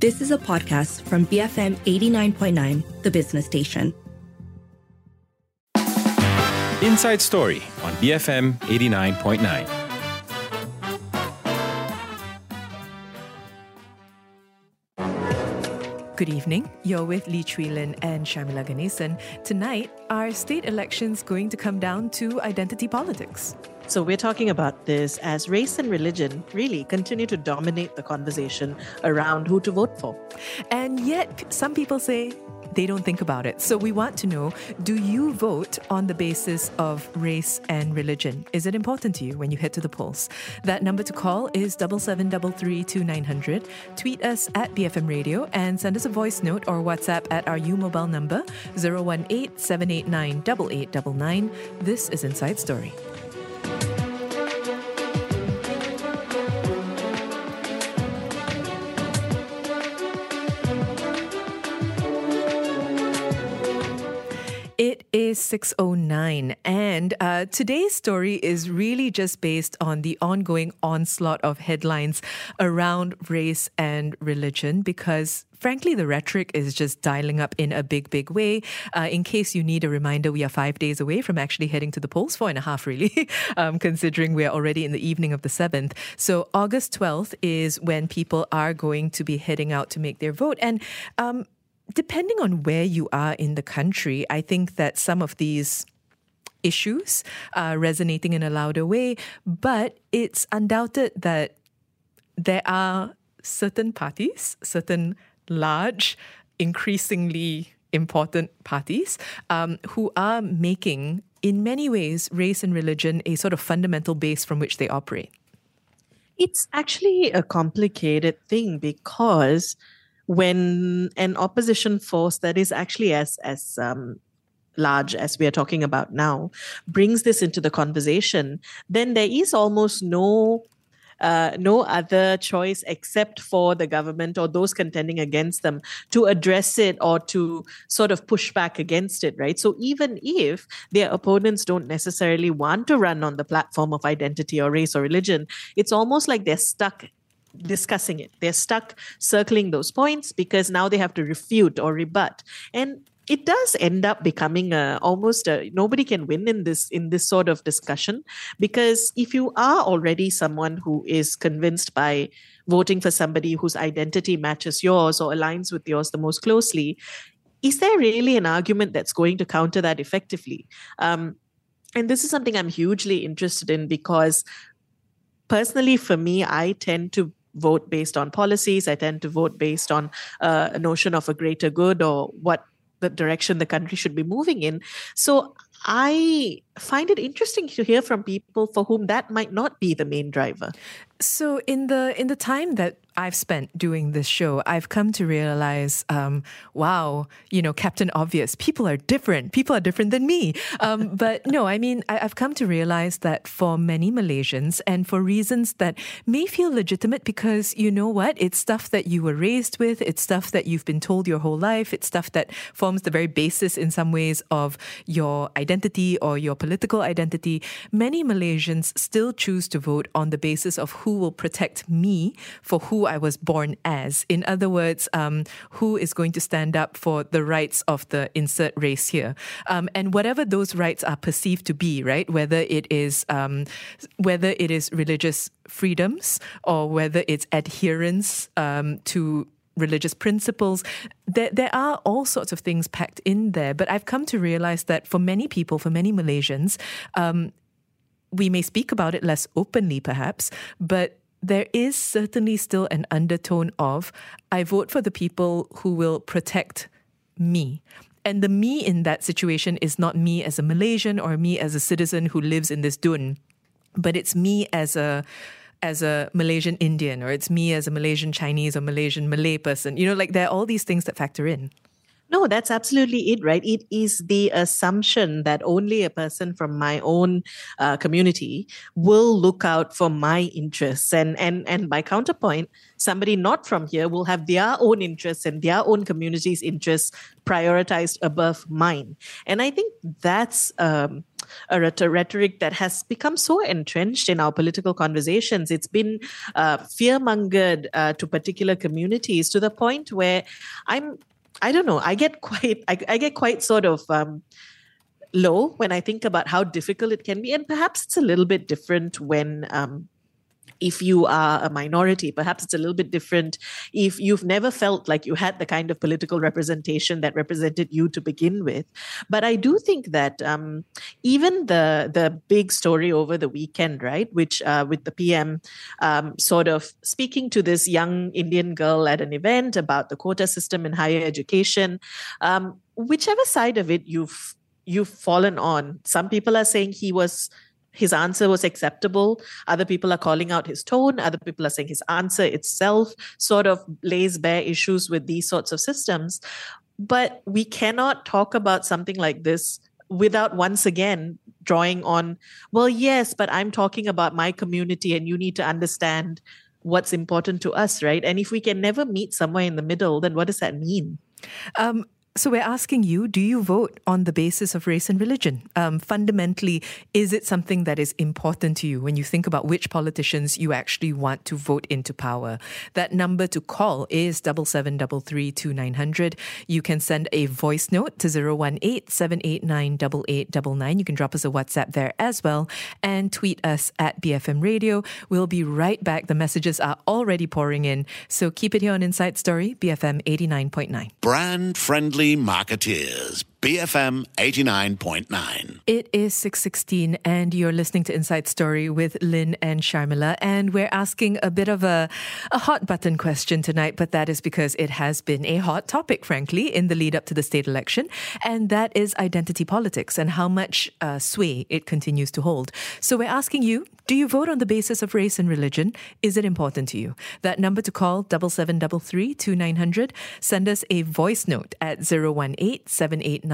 This is a podcast from BFM 89.9, the business station. Inside Story on BFM 89.9. Good evening. You're with Lee Chui Lin and Sharmila Ganesan. Tonight, are state elections going to come down to identity politics? So, we're talking about this as race and religion really continue to dominate the conversation around who to vote for. And yet, some people say they don't think about it. So we want to know do you vote on the basis of race and religion? Is it important to you when you head to the polls? That number to call is 7733 Tweet us at BFM Radio and send us a voice note or WhatsApp at our U mobile number 018 789 8899. This is Inside Story. Is 6.09 and uh, today's story is really just based on the ongoing onslaught of headlines around race and religion because frankly, the rhetoric is just dialing up in a big, big way. Uh, in case you need a reminder, we are five days away from actually heading to the polls, four and a half, really, um, considering we're already in the evening of the 7th. So, August 12th is when people are going to be heading out to make their vote. And um, depending on where you are in the country, I think that some of these issues are resonating in a louder way, but it's undoubted that there are certain parties, certain large, increasingly important parties, um, who are making, in many ways, race and religion a sort of fundamental base from which they operate. It's actually a complicated thing because when an opposition force that is actually as as um, large as we are talking about now brings this into the conversation, then there is almost no uh, no other choice except for the government or those contending against them to address it or to sort of push back against it, right? So even if their opponents don't necessarily want to run on the platform of identity or race or religion, it's almost like they're stuck discussing it. They're stuck circling those points because now they have to refute or rebut. And it does end up becoming a almost a nobody can win in this in this sort of discussion because if you are already someone who is convinced by voting for somebody whose identity matches yours or aligns with yours the most closely is there really an argument that's going to counter that effectively um, and this is something i'm hugely interested in because personally for me i tend to vote based on policies. I tend to vote based on uh, a notion of a greater good or what the direction the country should be moving in. So I find it interesting to hear from people for whom that might not be the main driver. So in the in the time that I've spent doing this show, I've come to realize, um, wow, you know, Captain Obvious, people are different. People are different than me. Um, but no, I mean, I, have come to realize that for many Malaysians, and for reasons that may feel legitimate, because you know what, it's stuff that you were raised with, it's stuff that you've been told your whole life, it's stuff that forms the very basis in some ways of your identity or your political identity. Many Malaysians still choose to vote on the basis of who who will protect me for who I was born as. In other words, um, who is going to stand up for the rights of the insert race here. Um, and whatever those rights are perceived to be, right? Whether it is um, whether it is religious freedoms or whether it's adherence um, to religious principles. There, there are all sorts of things packed in there. But I've come to realize that for many people, for many Malaysians, um, we may speak about it less openly, perhaps, but there is certainly still an undertone of I vote for the people who will protect me. And the me in that situation is not me as a Malaysian or me as a citizen who lives in this dun, but it's me as a as a Malaysian Indian or it's me as a Malaysian Chinese or Malaysian Malay person. You know, like there are all these things that factor in. No, that's absolutely it, right? It is the assumption that only a person from my own uh, community will look out for my interests, and and and by counterpoint, somebody not from here will have their own interests and their own community's interests prioritized above mine. And I think that's um, a rhetoric that has become so entrenched in our political conversations. It's been uh, fear mongered uh, to particular communities to the point where I'm I don't know. I get quite I, I get quite sort of um, low when I think about how difficult it can be, and perhaps it's a little bit different when um, if you are a minority. Perhaps it's a little bit different if you've never felt like you had the kind of political representation that represented you to begin with. But I do think that um, even the the big story over the weekend, right, which uh, with the PM um, sort of speaking to this young Indian girl at an event about the quota system in higher education, um, whichever side of it you've you've fallen on. Some people are saying he was his answer was acceptable. Other people are calling out his tone. Other people are saying his answer itself sort of lays bare issues with these sorts of systems. But we cannot talk about something like this without once again drawing on, well, yes, but I'm talking about my community and you need to understand what's important to us, right? And if we can never meet somewhere in the middle, then what does that mean? Um, so we're asking you, do you vote on the basis of race and religion? Um, fundamentally, is it something that is important to you when you think about which politicians you actually want to vote into power? That number to call is double seven double three two nine hundred. You can send a voice note to 018 789 8899. You can drop us a WhatsApp there as well and tweet us at BFM Radio. We'll be right back. The messages are already pouring in. So keep it here on Inside Story, BFM 89.9. Brand friendly marketeers. BFM 89.9. It is 6:16 and you're listening to Inside Story with Lynn and Sharmila and we're asking a bit of a a hot button question tonight but that is because it has been a hot topic frankly in the lead up to the state election and that is identity politics and how much uh, sway it continues to hold. So we're asking you, do you vote on the basis of race and religion? Is it important to you? That number to call 7733 2900 send us a voice note at 018 789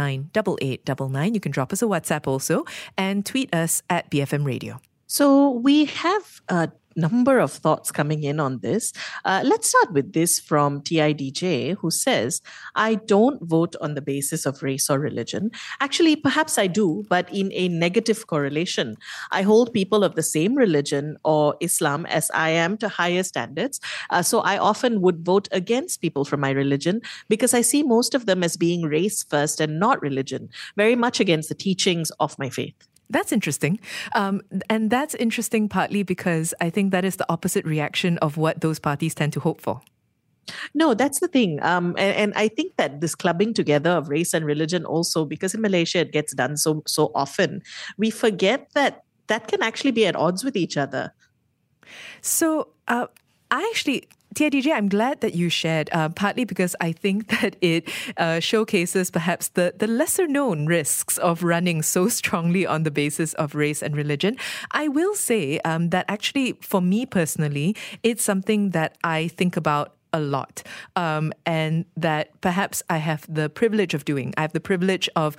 You can drop us a WhatsApp also and tweet us at BFM Radio. So we have a number of thoughts coming in on this. Uh, let's start with this from TIDJ, who says, I don't vote on the basis of race or religion. Actually, perhaps I do, but in a negative correlation. I hold people of the same religion or Islam as I am to higher standards. Uh, so I often would vote against people from my religion because I see most of them as being race first and not religion, very much against the teachings of my faith. That's interesting. Um, and that's interesting partly because I think that is the opposite reaction of what those parties tend to hope for. No, that's the thing. Um, and, and, I think that this clubbing together of race and religion also, because in Malaysia it gets done so so often, we forget that that can actually be at odds with each other. So uh, I actually TIDJ, I'm glad that you shared, uh, partly because I think that it uh, showcases perhaps the, the lesser known risks of running so strongly on the basis of race and religion. I will say um, that actually, for me personally, it's something that I think about a lot. Um, and that perhaps I have the privilege of doing. I have the privilege of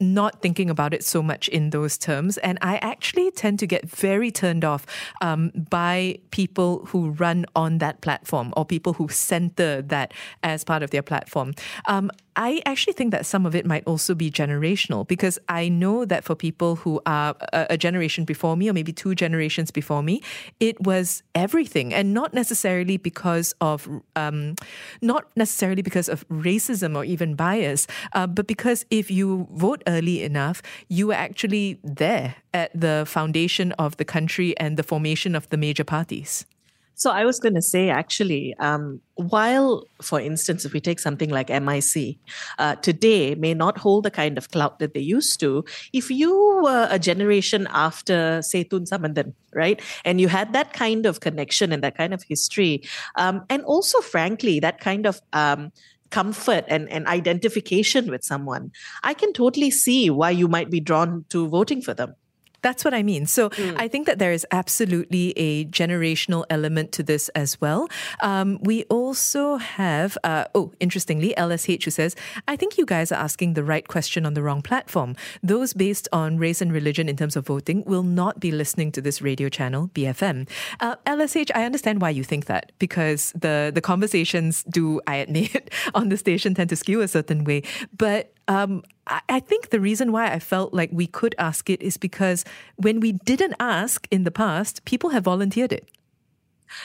not thinking about it so much in those terms. And I actually tend to get very turned off um, by people who run on that platform or people who center that as part of their platform. Um, I actually think that some of it might also be generational because I know that for people who are a, generation before me or maybe two generations before me, it was everything, and not necessarily because of um, not necessarily because of racism or even bias, uh, but because if you vote early enough, you were actually there at the foundation of the country and the formation of the major parties. So I was going to say, actually, um, while, for instance, if we take something like MIC, uh, today may not hold the kind of clout that they used to, if you were a generation after, say, Tun Sambanthan, right, and you had that kind of connection and that kind of history, um, and also, frankly, that kind of um, comfort and, and identification with someone, I can totally see why you might be drawn to voting for them. That's what I mean. So I think that there is absolutely a generational element to this as well. Um, we also have, uh, oh, interestingly, LSH who says, I think you guys are asking the right question on the wrong platform. Those based on race and religion in terms of voting will not be listening to this radio channel, BFM. Uh, LSH, I understand why you think that because the, the conversations do, I admit, on the station tend to skew a certain way. But um, I, think the reason why I felt like we could ask it is because when we didn't ask in the past, people have volunteered it.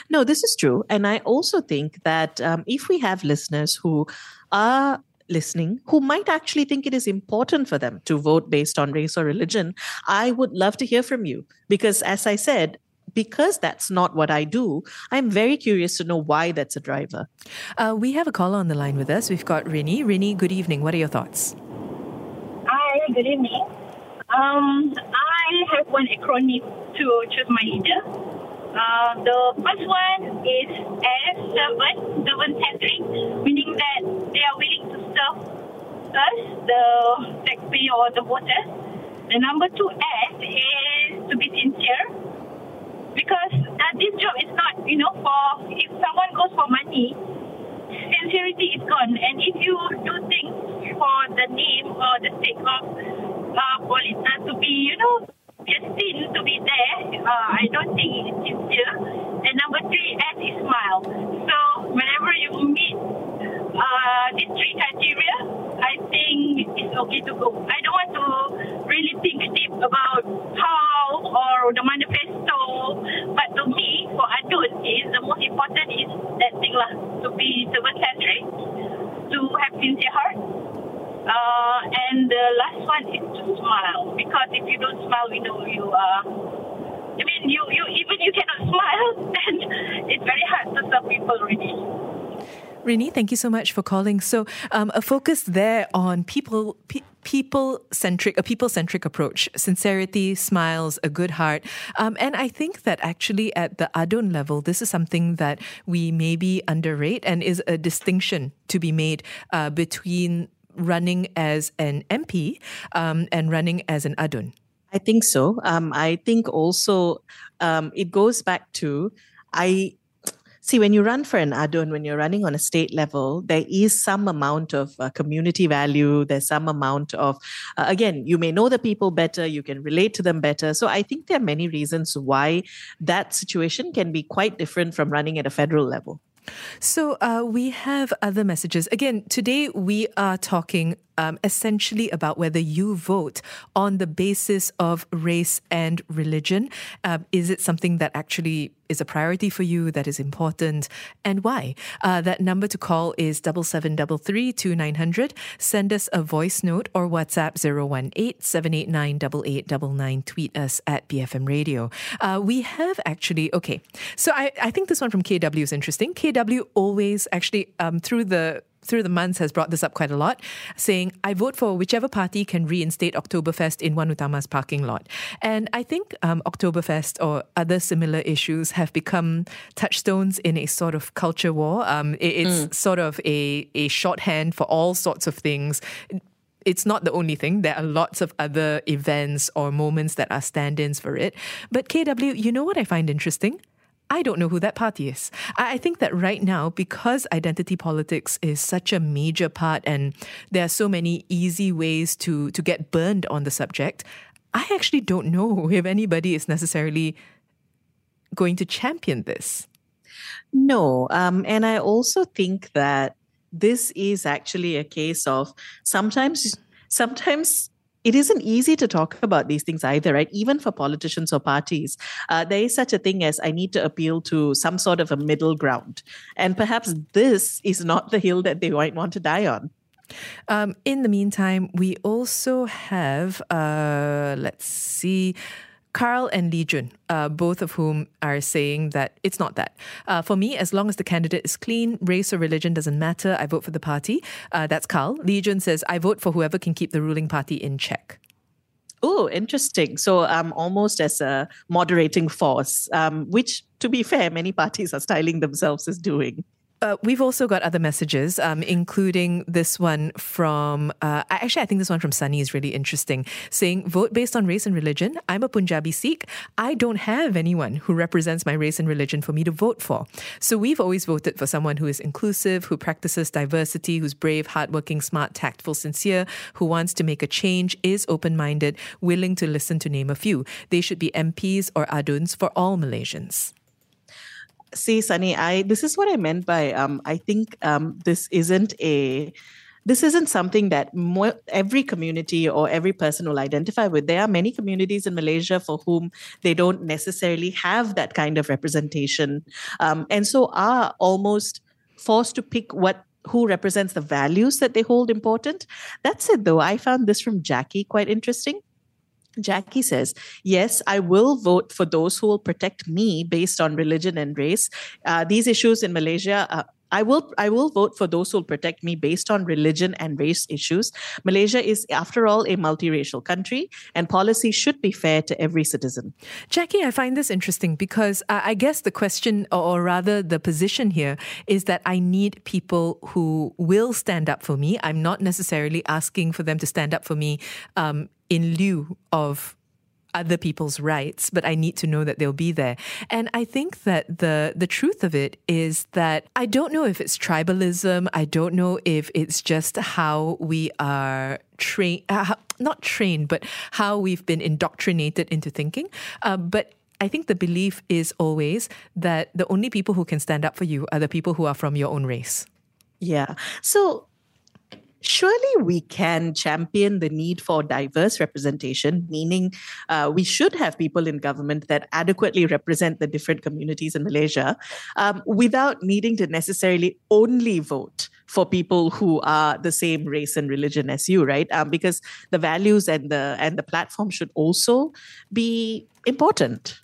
No, this is true. And I also think that um, if we have listeners who are listening who might actually think it is important for them to vote based on race or religion, I would love to hear from you. Because as I said, because that's not what I do, I'm very curious to know why that's a driver. Uh, we have a caller on the line with us. We've got Rini. Rini, good evening. What are your thoughts? Hi, good evening. Um, I have one acronym to choose my leader. Uh, the first one is S servant, servant centric, meaning that they are willing to serve us, the taxpayer or the voters. The number two S is to be sincere, because uh, this job is not, you know, for if someone goes for money, sincerity is gone. And if you do things for the name or the sake of uh, polit- uh, to be, you know, just destined to be there, uh, I don't think it's sincere. And number three, S is smile. So whenever you meet uh, these three criteria, I think it's okay to go. I don't want to really think deep about how or the manifesto, but to me, for adult, is the most important is that thing lah, to be servant-centric, to have sincere heart, uh, and the last one is to smile. Because if you don't smile, we know you are. I mean, you, you even you cannot smile, then it's very hard to serve people already. Rini, thank you so much for calling. So, um, a focus there on people. Pe- people centric, a people centric approach, sincerity, smiles, a good heart. Um, and I think that actually at the Adun level, this is something that we maybe underrate and is a distinction to be made uh, between running as an MP um, and running as an Adun. I think so. Um, I think also um, it goes back to I see when you run for an adun when you're running on a state level there is some amount of uh, community value there's some amount of uh, again you may know the people better you can relate to them better so i think there are many reasons why that situation can be quite different from running at a federal level so uh, we have other messages. Again, today we are talking um, essentially about whether you vote on the basis of race and religion. Um, is it something that actually is a priority for you, that is important, and why? Uh, that number to call is double seven double three two nine hundred. Send us a voice note or WhatsApp 018 789 8899. Tweet us at BFM Radio. Uh, we have actually, okay, so I, I think this one from KW is interesting. KW always actually, um, through the through the months has brought this up quite a lot, saying, I vote for whichever party can reinstate Oktoberfest in One Utama's parking lot. And I think um, Oktoberfest or other similar issues have become touchstones in a sort of culture war. Um, it, it's mm. sort of a, a shorthand for all sorts of things it's not the only thing. There are lots of other events or moments that are stand ins for it. But KW, you know what I find interesting? I don't know who that party is. I think that right now, because identity politics is such a major part and there are so many easy ways to, to get burned on the subject, I actually don't know if anybody is necessarily going to champion this. No. Um, and I also think that this is actually a case of sometimes sometimes it isn't easy to talk about these things either, right? Even for politicians or parties, uh, there is such a thing as I need to appeal to some sort of a middle ground. And perhaps this is not the hill that they might want to die on. Um, in the meantime, we also have, uh, let's see, Carl and Lee Jun, uh, both of whom are saying that it's not that. Uh, for me, as long as the candidate is clean, race or religion doesn't matter. I vote for the party. Uh, that's Carl. Lee Jun says, I vote for whoever can keep the ruling party in check. Oh, interesting. So, um, almost as a moderating force, um, which, to be fair, many parties are styling themselves as doing. Uh, we've also got other messages, um, including this one from, uh, actually, I think this one from Sunny is really interesting, saying, Vote based on race and religion. I'm a Punjabi Sikh. I don't have anyone who represents my race and religion for me to vote for. So we've always voted for someone who is inclusive, who practices diversity, who's brave, hardworking, smart, tactful, sincere, who wants to make a change, is open minded, willing to listen to name a few. They should be MPs or aduns for all Malaysians see sunny i this is what i meant by um i think um this isn't a this isn't something that more, every community or every person will identify with. There are many communities in Malaysia for whom they don't necessarily have that kind of representation, um, and so are almost forced to pick what who represents the values that they hold important. That said, though, I found this from Jackie quite interesting. Jackie says, Yes, I will vote for those who will protect me based on religion and race. Uh, these issues in Malaysia I will I will vote for those who will protect me based on religion and race issues. Malaysia is, after all, a multiracial country, and policy should be fair to every citizen. Jackie, I find this interesting because I guess the question, or rather the position here, is that I need people who will stand up for me. I'm not necessarily asking for them to stand up for me um, in lieu of other people's rights, but I need to know that they'll be there. And I think that the the truth of it is that I don't know if it's tribalism. I don't know if it's just how we are trained, uh, not trained, but how we've been indoctrinated into thinking. Uh, but I think the belief is always that the only people who can stand up for you are the people who are from your own race. Yeah. So surely we can champion the need for diverse representation, meaning uh, we should have people in government that adequately represent the different communities in Malaysia um, without needing to necessarily only vote for people who are the same race and religion as you, right? Um, because the values and the and the platform should also be important.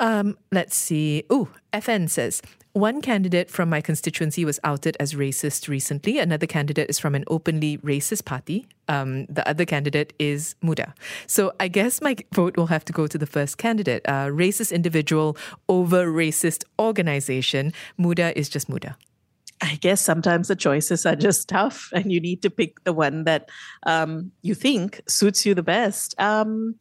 Um, let's see. Oh, FN says one candidate from my constituency was outed as racist recently. Another candidate is from an openly racist party. Um, the other candidate is Muda. So I guess my vote will have to go to the first candidate. Uh, racist individual over racist organization. Muda is just Muda. I guess sometimes the choices are just tough, and you need to pick the one that um, you think suits you the best. Um,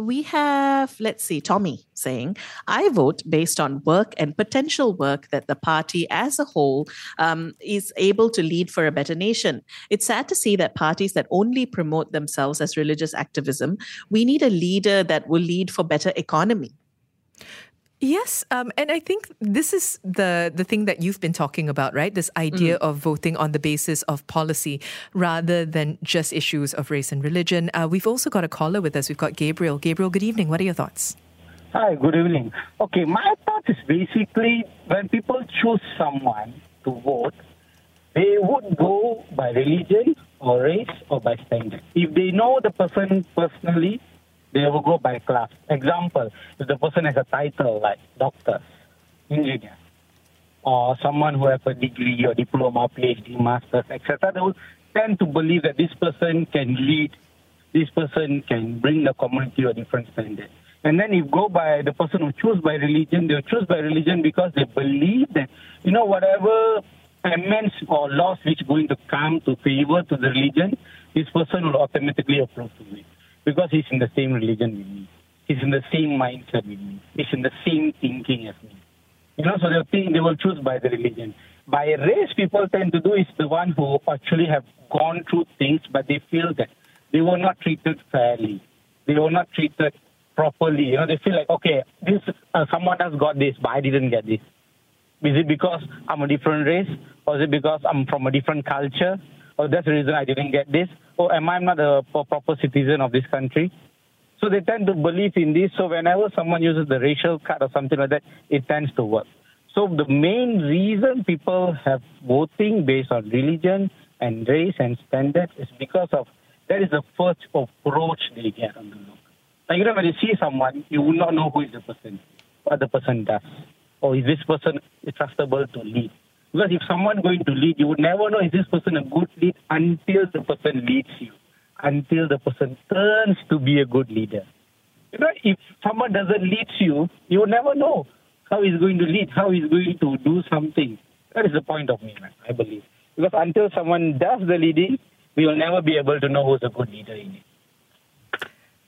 we have, let's see, Tommy saying, I vote based on work and potential work that the party as a whole um, is able to lead for a better nation. It's sad to see that parties that only promote themselves as religious activism, we need a leader that will lead for better economy. Yes, um, and I think this is the the thing that you've been talking about, right? This idea mm. of voting on the basis of policy rather than just issues of race and religion. Uh, we've also got a caller with us. We've got Gabriel. Gabriel, good evening. What are your thoughts? Hi, good evening. Okay, my thought is basically when people choose someone to vote, they would go by religion or race or by standard. If they know the person personally, they will go by class. Example, if the person has a title like doctor, engineer, or someone who has a degree or diploma, PhD, master's, etc., they will tend to believe that this person can lead, this person can bring the community to a different standard. And then if go by the person who choose by religion, they'll choose by religion because they believe that, you know, whatever amendments or laws which going to come to favor to the religion, this person will automatically approve to it because he's in the same religion with me. He's in the same mindset with me. He's in the same thinking as me. You know, so they think they will choose by the religion. By race, people tend to do is the one who actually have gone through things, but they feel that they were not treated fairly. They were not treated properly. You know, they feel like, okay, this uh, someone has got this, but I didn't get this. Is it because I'm a different race, or is it because I'm from a different culture? Oh, that's the reason I didn't get this, or am I not a proper citizen of this country? So they tend to believe in this. So whenever someone uses the racial card or something like that, it tends to work. So the main reason people have voting based on religion and race and standards is because of that is the first approach they get on the look. Like you know, when you see someone, you will not know who is the person, what the person does, or is this person trustable to lead. Because if someone going to lead, you would never know is this person a good lead until the person leads you, until the person turns to be a good leader. You know, if someone doesn't lead you, you will never know how he's going to lead, how he's going to do something. That is the point of me, man, I believe. Because until someone does the leading, we will never be able to know who's a good leader in it.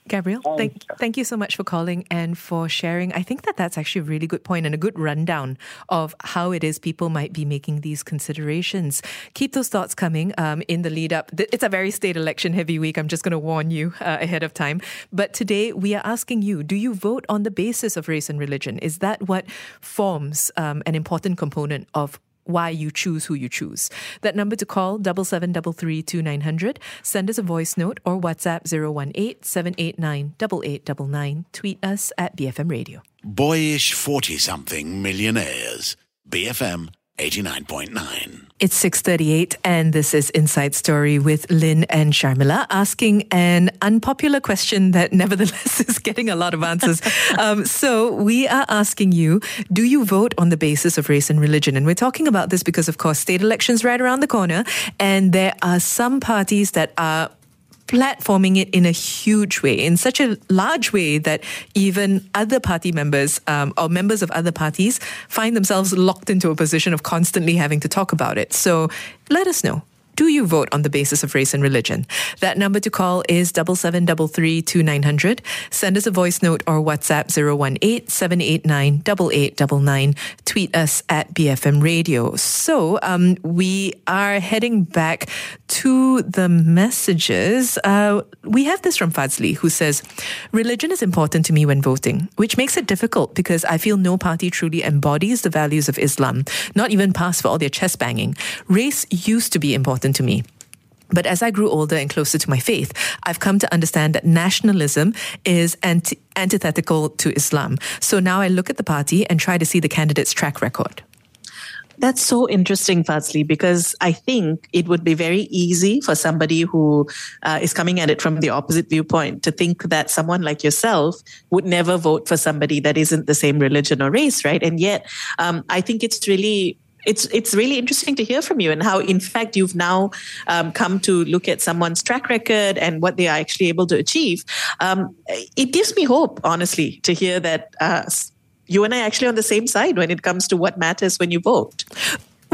Gabriel, thank, thank you so much for calling and for sharing. I think that that's actually a really good point and a good rundown of how it is people might be making these considerations. Keep those thoughts coming um, in the lead up. It's a very state election heavy week. I'm just going to warn you uh, ahead of time. But today we are asking you do you vote on the basis of race and religion? Is that what forms um, an important component of why you choose who you choose. That number to call, double seven double three two nine hundred. Send us a voice note or WhatsApp 018 789 8899. Tweet us at BFM Radio. Boyish 40 something millionaires. BFM 89.9. It's 6:38 and this is Inside Story with Lynn and Sharmila asking an unpopular question that nevertheless is getting a lot of answers. um, so we are asking you, do you vote on the basis of race and religion? And we're talking about this because of course state elections right around the corner and there are some parties that are platforming it in a huge way, in such a large way that even other party members um, or members of other parties find themselves locked into a position of constantly having to talk about it. So let us know. Do you vote on the basis of race and religion? That number to call is double seven double three two nine hundred. Send us a voice note or WhatsApp 018 789 8899. Tweet us at BFM Radio. So um, we are heading back to the messages. Uh, we have this from Fazli who says, Religion is important to me when voting, which makes it difficult because I feel no party truly embodies the values of Islam, not even PAS for all their chest banging. Race used to be important to me. But as I grew older and closer to my faith, I've come to understand that nationalism is anti- antithetical to Islam. So now I look at the party and try to see the candidate's track record. That's so interesting, Fazli, because I think it would be very easy for somebody who uh, is coming at it from the opposite viewpoint to think that someone like yourself would never vote for somebody that isn't the same religion or race, right? And yet, um, I think it's really it's it's really interesting to hear from you and how in fact you've now um, come to look at someone's track record and what they are actually able to achieve um, it gives me hope honestly to hear that uh, you and I are actually on the same side when it comes to what matters when you vote.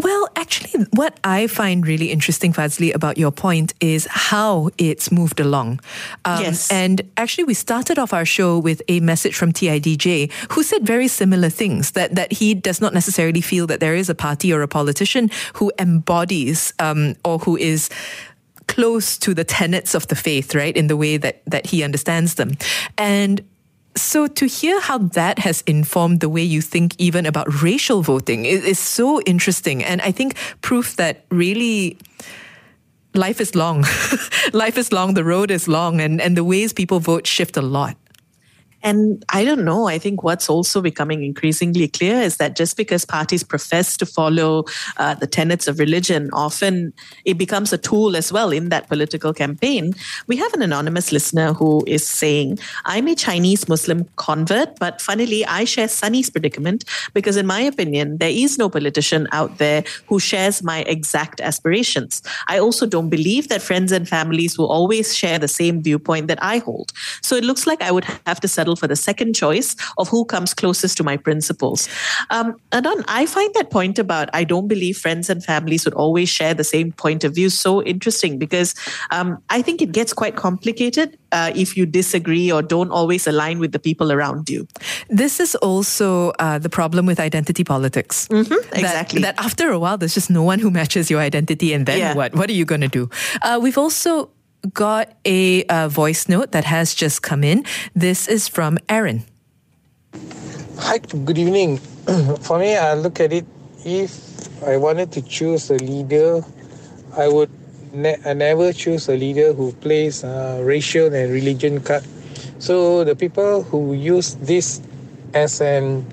Well, actually, what I find really interesting, Fazli, about your point is how it's moved along. Um, yes. And actually, we started off our show with a message from TIDJ who said very similar things that, that he does not necessarily feel that there is a party or a politician who embodies um, or who is close to the tenets of the faith, right, in the way that, that he understands them. And so to hear how that has informed the way you think even about racial voting is, is so interesting. And I think proof that really life is long. life is long, the road is long, and, and the ways people vote shift a lot. And I don't know. I think what's also becoming increasingly clear is that just because parties profess to follow uh, the tenets of religion, often it becomes a tool as well in that political campaign. We have an anonymous listener who is saying, I'm a Chinese Muslim convert, but funnily, I share Sunny's predicament because, in my opinion, there is no politician out there who shares my exact aspirations. I also don't believe that friends and families will always share the same viewpoint that I hold. So it looks like I would have to settle settle for the second choice of who comes closest to my principles. Um, I find that point about I don't believe friends and families would always share the same point of view so interesting because um, I think it gets quite complicated uh, if you disagree or don't always align with the people around you. This is also uh, the problem with identity politics. Mm-hmm, exactly. That, that, after a while, there's just no one who matches your identity, and then yeah. what? What are you going to do? Uh, we've also got a uh, voice note that has just come in. This is from Aaron. Hi, good evening. For me, I look at it if I wanted to choose a leader, I would ne- I never choose a leader who plays uh, racial and religion card. So the people who use this as an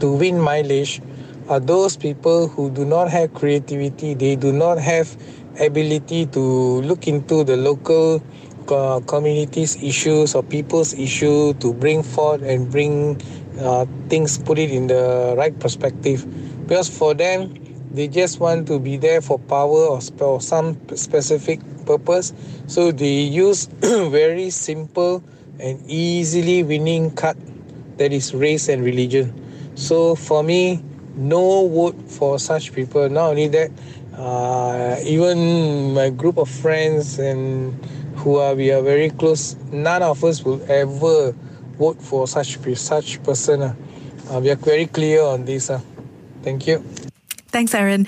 to win mileage are those people who do not have creativity. They do not have ability to look into the local uh, communities issues or people's issue to bring forth and bring uh, things put it in the right perspective because for them they just want to be there for power or, or some specific purpose so they use very simple and easily winning card that is race and religion so for me no vote for such people. Not only that, uh, even my group of friends and who are we are very close, none of us will ever vote for such such person. Uh. Uh, we are very clear on this. Uh. Thank you. Thanks, Aaron.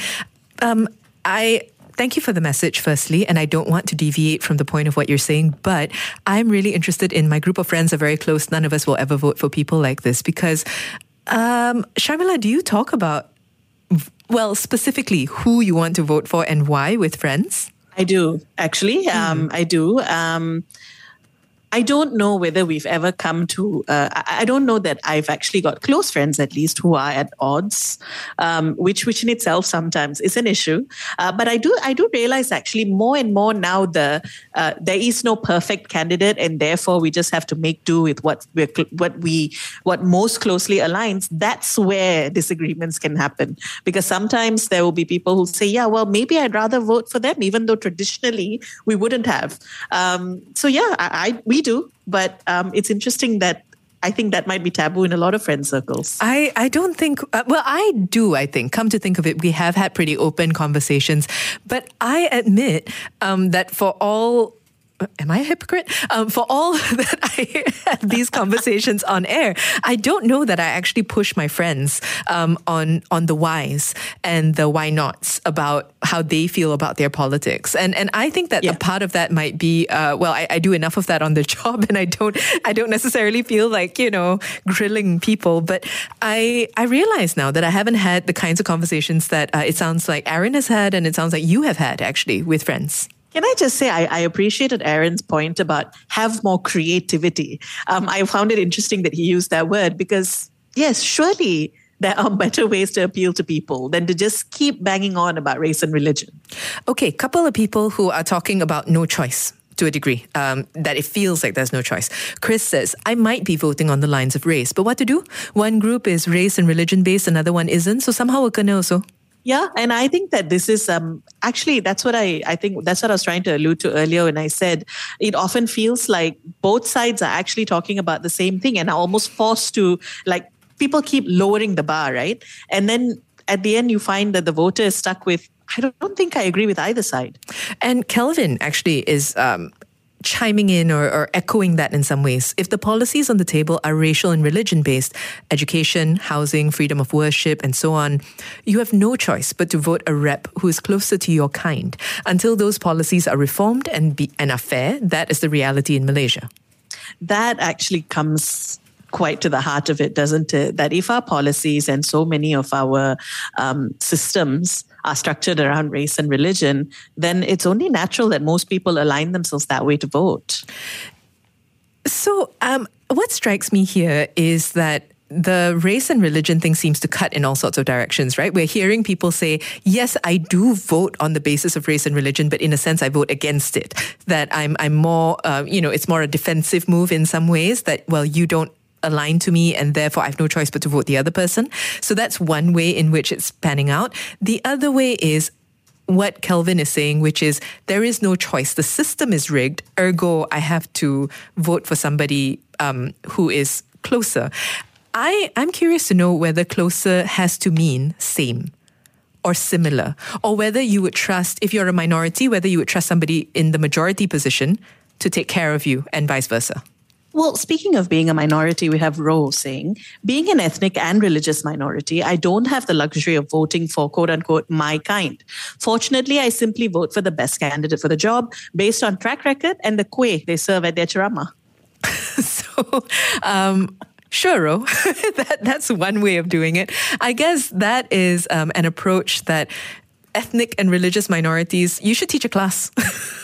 Um, I thank you for the message, firstly. And I don't want to deviate from the point of what you're saying, but I'm really interested in my group of friends are very close. None of us will ever vote for people like this because, um, Sharmila, do you talk about, well, specifically who you want to vote for and why with friends? I do, actually. Um, I do. Um, I don't know whether we've ever come to, uh, I don't know that I've actually got close friends, at least, who are at odds, um, which, which in itself sometimes is an issue. Uh, but I do, I do realize actually more and more now the, uh, there is no perfect candidate and therefore we just have to make do with what we what we, what most closely aligns. That's where disagreements can happen because sometimes there will be people who say, yeah, well, maybe I'd rather vote for them, even though traditionally we wouldn't have. Um, so yeah, I, I we do, but um, it's interesting that I think that might be taboo in a lot of friend circles. I, I don't think, uh, well, I do, I think. Come to think of it, we have had pretty open conversations. But I admit um, that for all am I a hypocrite? Um, for all that I have these conversations on air, I don't know that I actually push my friends um, on on the whys and the why nots about how they feel about their politics, and and I think that yeah. a part of that might be uh, well, I, I, do enough of that on the job, and I don't I don't necessarily feel like you know grilling people, but I I realize now that I haven't had the kinds of conversations that uh, it sounds like Aaron has had, and it sounds like you have had actually with friends. Can I just say, I, I, appreciated Aaron's point about have more creativity. Um, I found it interesting that he used that word because, yes, surely there are better ways to appeal to people than to just keep banging on about race and religion. Okay, couple of people who are talking about no choice to a degree, um, that it feels like there's no choice. Chris says, I might be voting on the lines of race, but what to do? One group is race and religion based, another one isn't. So somehow we're to also yeah, and I think that this is um, actually that's what I I think that's what I was trying to allude to earlier when I said it often feels like both sides are actually talking about the same thing and are almost forced to like people keep lowering the bar, right? And then at the end you find that the voter is stuck with I don't think I agree with either side. And Kelvin actually is um, chiming in or, or, echoing that in some ways. If the policies on the table are racial and religion based, education, housing, freedom of worship, and so on, you have no choice but to vote a rep who is closer to your kind. Until those policies are reformed and, be, and are fair, that is the reality in Malaysia. That actually comes quite to the heart of it, doesn't it? That if our policies and so many of our um, systems are structured around race and religion, then it's only natural that most people align themselves that way to vote. So, um, what strikes me here is that the race and religion thing seems to cut in all sorts of directions, right? We're hearing people say, yes, I do vote on the basis of race and religion, but in a sense, I vote against it. That I'm, I'm more, uh, you know, it's more a defensive move in some ways that, well, you don't aligned to me and therefore I have no choice but to vote the other person. So that's one way in which it's panning out. The other way is what Kelvin is saying, which is there is no choice. The system is rigged, ergo, I have to vote for somebody um, who is closer. I, I'm curious to know whether closer has to mean same or similar, or whether you would trust, if you're a minority, whether you would trust somebody in the majority position to take care of you and vice versa. Well, speaking of being a minority, we have Ro saying, being an ethnic and religious minority, I don't have the luxury of voting for quote unquote my kind. Fortunately, I simply vote for the best candidate for the job based on track record and the kueh they serve at their ceramah. so, um, Sure, Ro. that, that's one way of doing it. I guess that is um, an approach that ethnic and religious minorities, you should teach a class.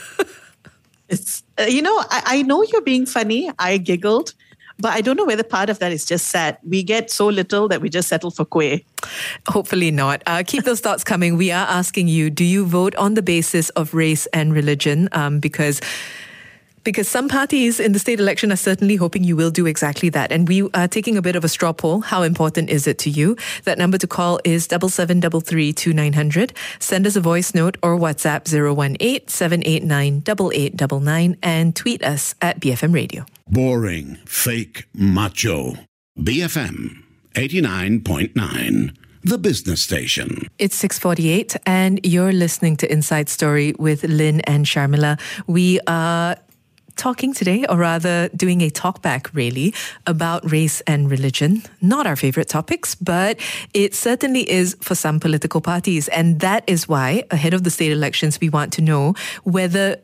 It's, uh, you know, I, I know you're being funny. I giggled but I don't know whether part of that is just sad. We get so little that we just settle for kueh. Hopefully not. Uh, keep those thoughts coming. We are asking you: Do you vote on the basis of race and religion? Um, because because some parties in the state election are certainly hoping you will do exactly that. And we are taking a bit of a straw poll. How important is it to you? That number to call is double seven double three two nine hundred. Send us a voice note or WhatsApp 018 789 8899 and tweet us at BFM Radio. Boring, fake, macho. BFM 89.9. the business station. It's 6:48 and you're listening to Inside Story with Lynn and Sharmila. We are talking today, or rather doing a talkback really, about race and religion. Not our favorite topics, but it certainly is for some political parties. And that is why, ahead of the state elections, we want to know whether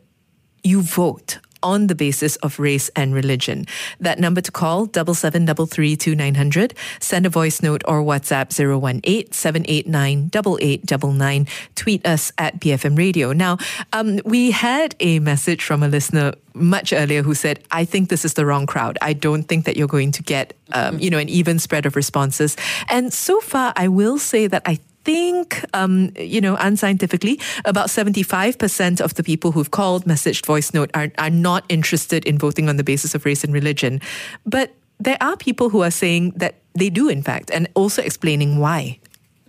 you vote on the basis of race and religion. That number to call, double seven double three two nine hundred. Send a voice note or WhatsApp 018 789 8899. Tweet us at BFM Radio. Now, um, we had a message from a listener much earlier who said, I think this is the wrong crowd. I don't think that you're going to get, um, you know, an even spread of responses. And so far, I will say that I think, um, you know, unscientifically, about 75% of the people who've called, messaged, voice note are, are not interested in voting on the basis of race and religion. But there are people who are saying that they do, in fact, and also explaining why.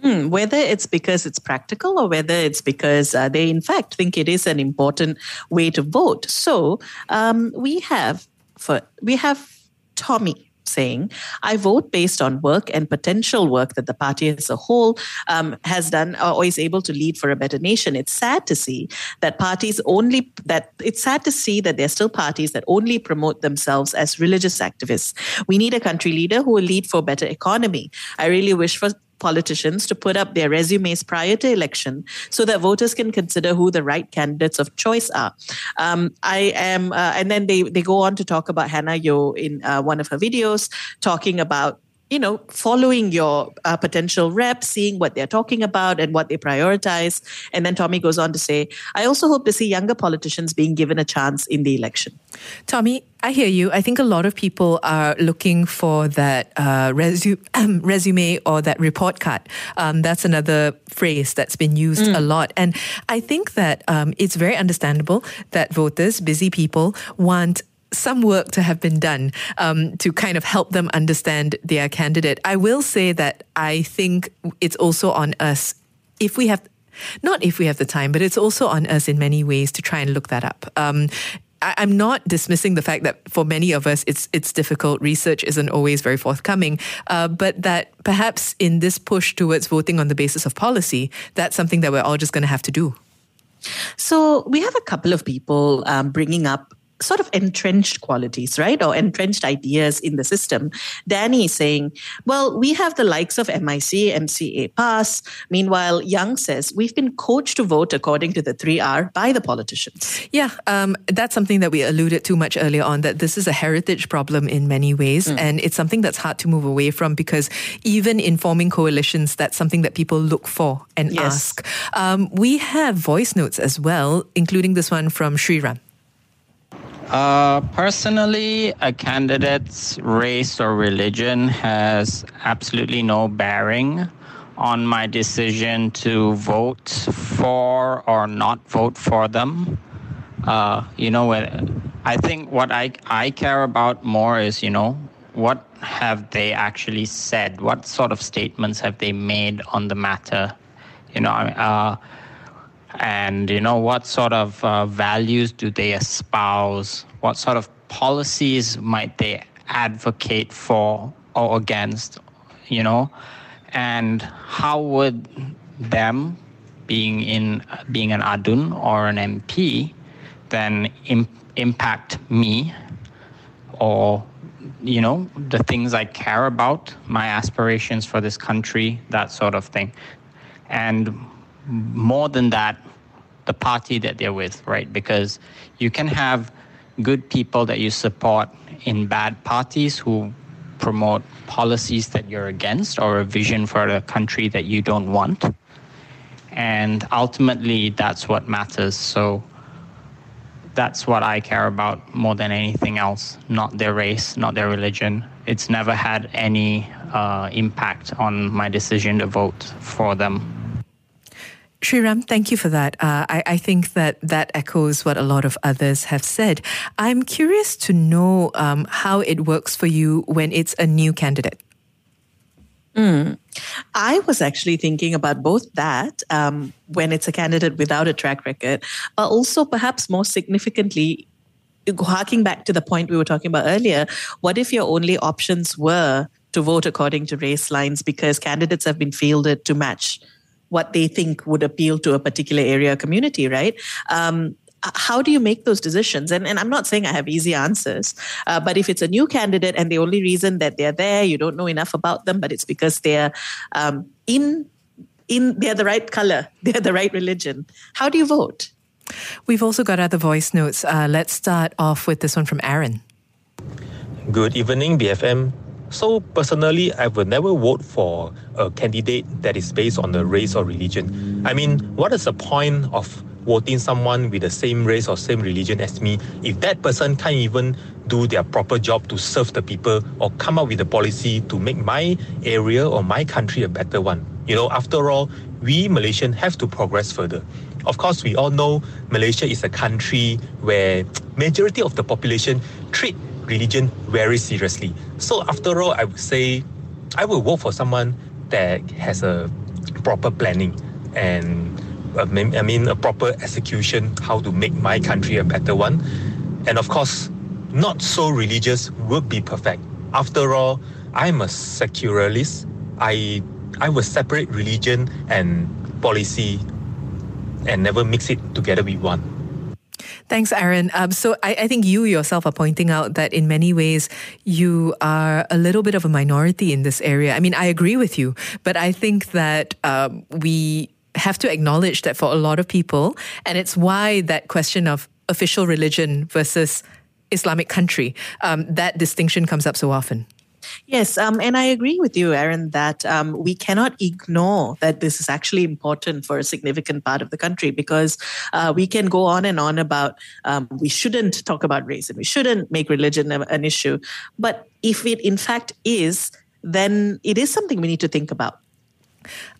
Hmm, whether it's because it's practical or whether it's because uh, they, in fact, think it is an important way to vote. So um, we have for we have Tommy saying, I vote based on work and potential work that the party as a whole um, has done or is able to lead for a better nation. It's sad to see that parties only, that it's sad to see that there are still parties that only promote themselves as religious activists. We need a country leader who will lead for a better economy. I really wish for politicians to put up their resumes prior to election so that voters can consider who the right candidates of choice are. Um, I am, uh, and then they, they go on to talk about Hannah Yeoh in uh, one of her videos, talking about you know, following your uh, potential rep, seeing what they're talking about and what they prioritize. And then Tommy goes on to say, I also hope to see younger politicians being given a chance in the election. Tommy, I hear you. I think a lot of people are looking for that uh, resu- um, resume or that report card. Um, that's another phrase that's been used mm. a lot. And I think that um, it's very understandable that voters, busy people, want some work to have been done um, to kind of help them understand their candidate. I will say that I think it's also on us if we have. Not if we have the time, but it's also on us in many ways to try and look that up. Um, I, am not dismissing the fact that for many of us it's it's difficult. Research isn't always very forthcoming, uh, but that perhaps in this push towards voting on the basis of policy, that's something that we're all just going to have to do. So we have a couple of people um, bringing up sort of entrenched qualities, right? Or entrenched ideas in the system. Danny is saying, well, we have the likes of MIC, MCA PAS. Meanwhile, Young says, we've been coached to vote according to the 3R by the politicians. Yeah, um, that's something that we alluded to much earlier on, that this is a heritage problem in many ways. Mm. And it's something that's hard to move away from because even in forming coalitions, that's something that people look for and yes. ask. Um, we have voice notes as well, including this one from Ram. Uh, personally, a candidate's race or religion has absolutely no bearing on my decision to vote for or not vote for them. Uh, you know, I think what I, I care about more is, you know, what have they actually said? What sort of statements have they made on the matter? You know, uh, and you know what sort of uh, values do they espouse? What sort of policies might they advocate for or against you know? And how would them being in being an adun or an mp then Im- impact me? Or you know the things i care about my aspirations for this country that sort of thing. And more than that, the party that they're with, right? Because you can have good people that you support in bad parties who promote policies that you're against or a vision for a country that you don't want. And ultimately, that's what matters. So that's what I care about more than anything else, not their race, not their religion. It's never had any uh, impact on my decision to vote for them. Sriram, thank you for that. Uh, I, I, think that that echoes what a lot of others have said. I'm curious to know um, how it works for you when it's a new candidate. Mm. I was actually thinking about both that um, when it's a candidate without a track record, but also perhaps more significantly, harking back to the point we were talking about earlier, what if your only options were to vote according to race lines because candidates have been fielded to match what they think would appeal to a particular area community, right? Um, how do you make those decisions? And, and I'm not saying I have easy answers, uh, but if it's a new candidate and the only reason that they're there, you don't know enough about them, but it's because they're um, in in they're the right color, they're the right religion. How do you vote? We've also got other voice notes. Uh, let's start off with this one from Aaron. Good evening, BFM. So personally, I will never vote for a candidate that is based on the race or religion. I mean, what is the point of voting someone with the same race or same religion as me if that person can't even do their proper job to serve the people or come up with a policy to make my area or my country a better one? You know, after all, we Malaysians have to progress further. Of course, we all know Malaysia is a country where majority of the population treat religion very seriously. So after all, I would say I will vote for someone that has a proper planning and uh, I mean a proper execution how to make my country a better one. And of course, not so religious would be perfect. After all, I'm a secularist. I I will separate religion and policy and never mix it together with one. Thanks, Aaron. Um, so I, I, think you yourself are pointing out that in many ways you are a little bit of a minority in this area. I mean, I agree with you, but I think that um, we have to acknowledge that for a lot of people, and it's why that question of official religion versus Islamic country, um, that distinction comes up so often. Yes, um, and I agree with you, Aaron, that um, we cannot ignore that this is actually important for a significant part of the country because uh, we can go on and on about um, we shouldn't talk about race and we shouldn't make religion an issue. But if it in fact is, then it is something we need to think about.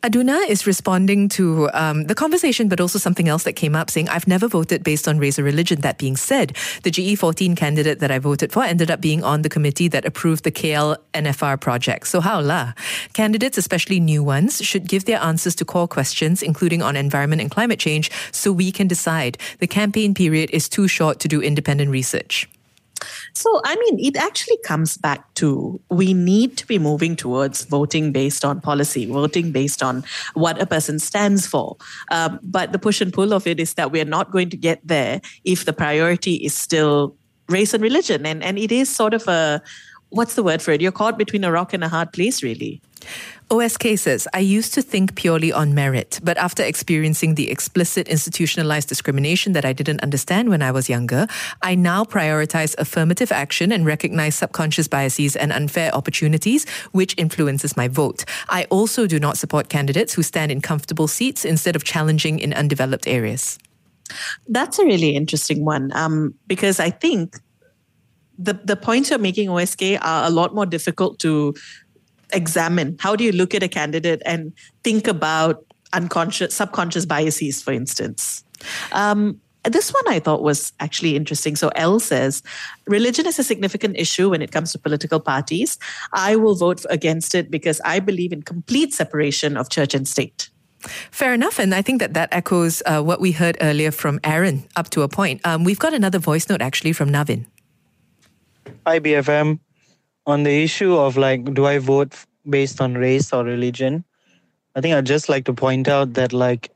Aduna is responding to um, the conversation, but also something else that came up saying, I've never voted based on race or religion. That being said, the GE14 candidate that I voted for ended up being on the committee that approved the KL NFR project. So, how la? Candidates, especially new ones, should give their answers to core questions, including on environment and climate change, so we can decide. The campaign period is too short to do independent research. So, I mean, it actually comes back to we need to be moving towards voting based on policy, voting based on what a person stands for. Um, but the push and pull of it is that we're not going to get there if the priority is still race and religion. And, and it is sort of a, what's the word for it? You're caught between a rock and a hard place, really. OS cases, I used to think purely on merit, but after experiencing the explicit institutionalized discrimination that I didn't understand when I was younger, I now prioritize affirmative action and recognize subconscious biases and unfair opportunities, which influences my vote. I also do not support candidates who stand in comfortable seats instead of challenging in undeveloped areas. That's a really interesting one um, because I think the the points you're making OSK are a lot more difficult to examine? How do you look at a candidate and think about unconscious, subconscious biases, for instance? Um, this one I thought was actually interesting. So L says, religion is a significant issue when it comes to political parties. I will vote against it because I believe in complete separation of church and state. Fair enough. And I think that that echoes uh, what we heard earlier from Aaron up to a point. Um, we've got another voice note actually from Navin. Hi, BFM on the issue of like, do I vote based on race or religion? I think I'd just like to point out that, like,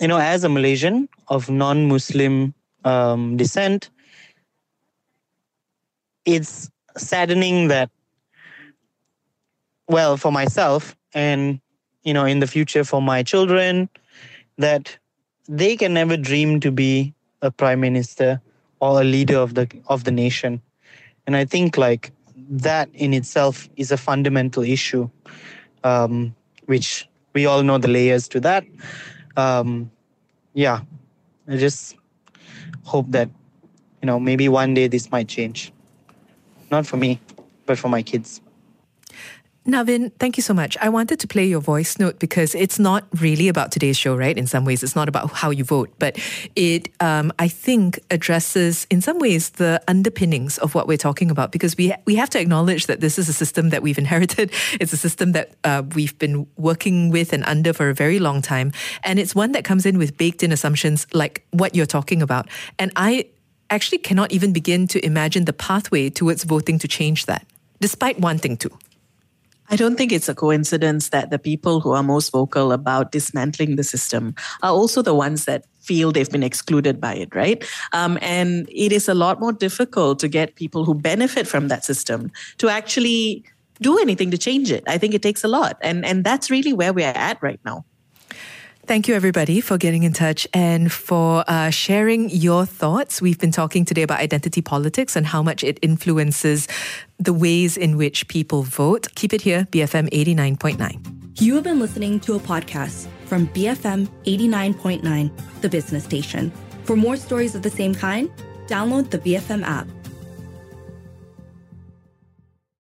you know, as a Malaysian of non Muslim um, descent, it's saddening that, well, for myself and, you know, in the future for my children, that they can never dream to be a prime minister or a leader of the of the nation and i think like that in itself is a fundamental issue, um, which we all know the layers to that. Um, yeah, I just hope that, you know, maybe one day this might change. Not for me, but for my kids. Navin, thank you so much. I wanted to play your voice note because it's not really about today's show, right? In some ways, it's not about how you vote, but it, um, I think, addresses in some ways the underpinnings of what we're talking about because we we have to acknowledge that this is a system that we've inherited. It's a system that uh, we've been working with and under for a very long time, and it's one that comes in with baked in assumptions like what you're talking about. And I actually cannot even begin to imagine the pathway towards voting to change that, despite wanting to. I don't think it's a coincidence that the people who are most vocal about dismantling the system are also the ones that feel they've been excluded by it, right? Um, and it is a lot more difficult to get people who benefit from that system to actually do anything to change it. I think it takes a lot. And, and that's really where we're at right now. Thank you, everybody, for getting in touch and for uh, sharing your thoughts. We've been talking today about identity politics and how much it influences the ways in which people vote. Keep it here, BFM 89.9. You have been listening to a podcast from BFM 89.9, the business station. For more stories of the same kind, download the BFM app.